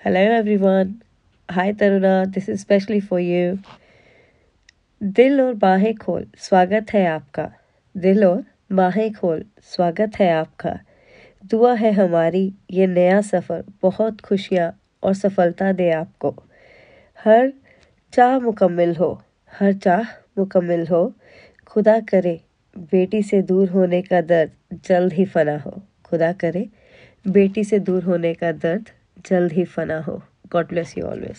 Hello everyone. Hi Taruna, this is especially for you. दिल और बाहें खोल स्वागत है आपका। दिल और बाहें खोल स्वागत है आपका। दुआ है हमारी ये नया सफ़र बहुत खुशियाँ और सफलता दे आपको। हर चाह मुकम्मल हो हर चाह मुकम्मल हो। खुदा करे बेटी से दूर होने का दर्द जल्द ही फना हो। खुदा करे बेटी से दूर होने का दर्द जल्द ही फना हो। God bless you always